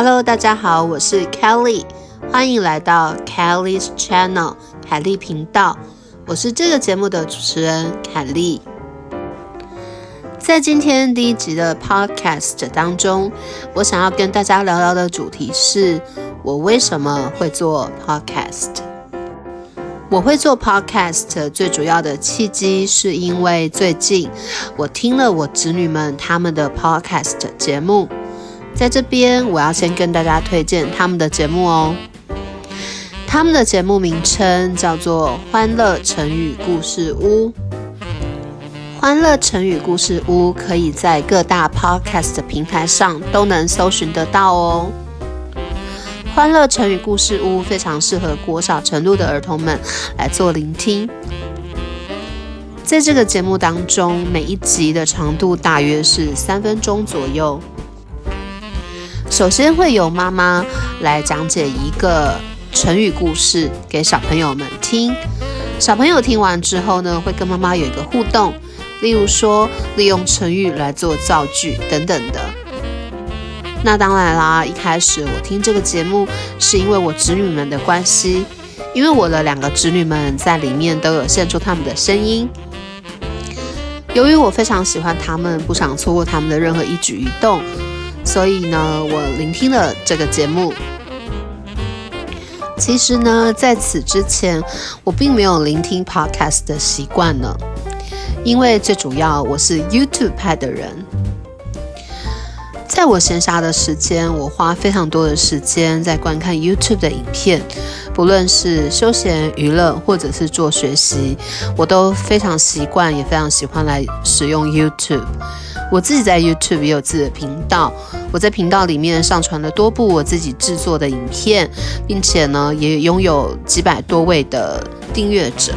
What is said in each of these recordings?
Hello，大家好，我是 Kelly，欢迎来到 Kelly's Channel 凯莉频道。我是这个节目的主持人凯莉。在今天第一集的 Podcast 当中，我想要跟大家聊聊的主题是我为什么会做 Podcast。我会做 Podcast 最主要的契机，是因为最近我听了我侄女们他们的 Podcast 节目，在这边我要先跟大家推荐他们的节目哦。他们的节目名称叫做《欢乐成语故事屋》。欢乐成语故事屋可以在各大 Podcast 平台上都能搜寻得到哦。欢乐成语故事屋非常适合国小程度的儿童们来做聆听。在这个节目当中，每一集的长度大约是三分钟左右。首先会有妈妈来讲解一个成语故事给小朋友们听，小朋友听完之后呢，会跟妈妈有一个互动，例如说利用成语来做造句等等的。那当然啦，一开始我听这个节目是因为我侄女们的关系，因为我的两个侄女们在里面都有献出他们的声音。由于我非常喜欢他们，不想错过他们的任何一举一动，所以呢，我聆听了这个节目。其实呢，在此之前，我并没有聆听 podcast 的习惯呢，因为最主要我是 YouTube 派的人。在我闲暇的时间，我花非常多的时间在观看 YouTube 的影片，不论是休闲娱乐或者是做学习，我都非常习惯，也非常喜欢来使用 YouTube。我自己在 YouTube 也有自己的频道，我在频道里面上传了多部我自己制作的影片，并且呢，也拥有几百多位的订阅者。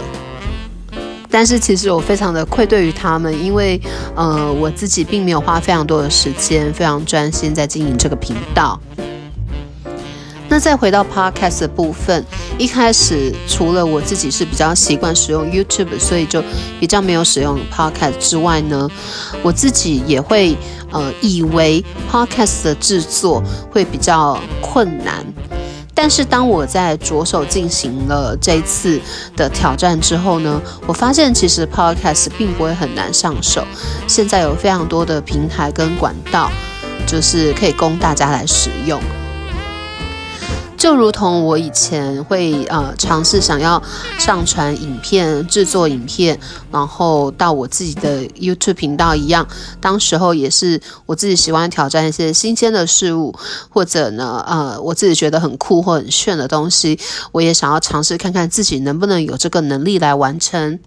但是其实我非常的愧对于他们，因为呃我自己并没有花非常多的时间，非常专心在经营这个频道。那再回到 podcast 的部分，一开始除了我自己是比较习惯使用 YouTube，所以就比较没有使用 podcast 之外呢，我自己也会呃以为 podcast 的制作会比较困难。但是当我在着手进行了这一次的挑战之后呢，我发现其实 Podcast 并不会很难上手。现在有非常多的平台跟管道，就是可以供大家来使用。就如同我以前会呃尝试想要上传影片、制作影片，然后到我自己的 YouTube 频道一样，当时候也是我自己喜欢挑战一些新鲜的事物，或者呢呃我自己觉得很酷或很炫的东西，我也想要尝试看看自己能不能有这个能力来完成。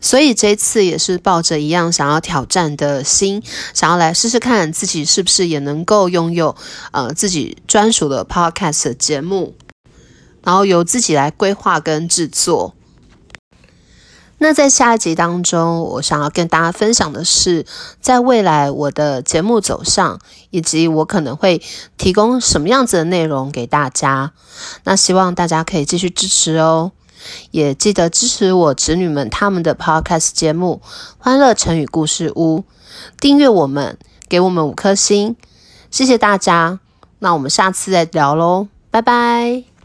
所以这次也是抱着一样想要挑战的心，想要来试试看自己是不是也能够拥有呃自己专属的 podcast 节目，然后由自己来规划跟制作。那在下一集当中，我想要跟大家分享的是，在未来我的节目走向，以及我可能会提供什么样子的内容给大家。那希望大家可以继续支持哦。也记得支持我侄女们他们的 podcast 节目《欢乐成语故事屋》，订阅我们，给我们五颗星，谢谢大家。那我们下次再聊喽，拜拜。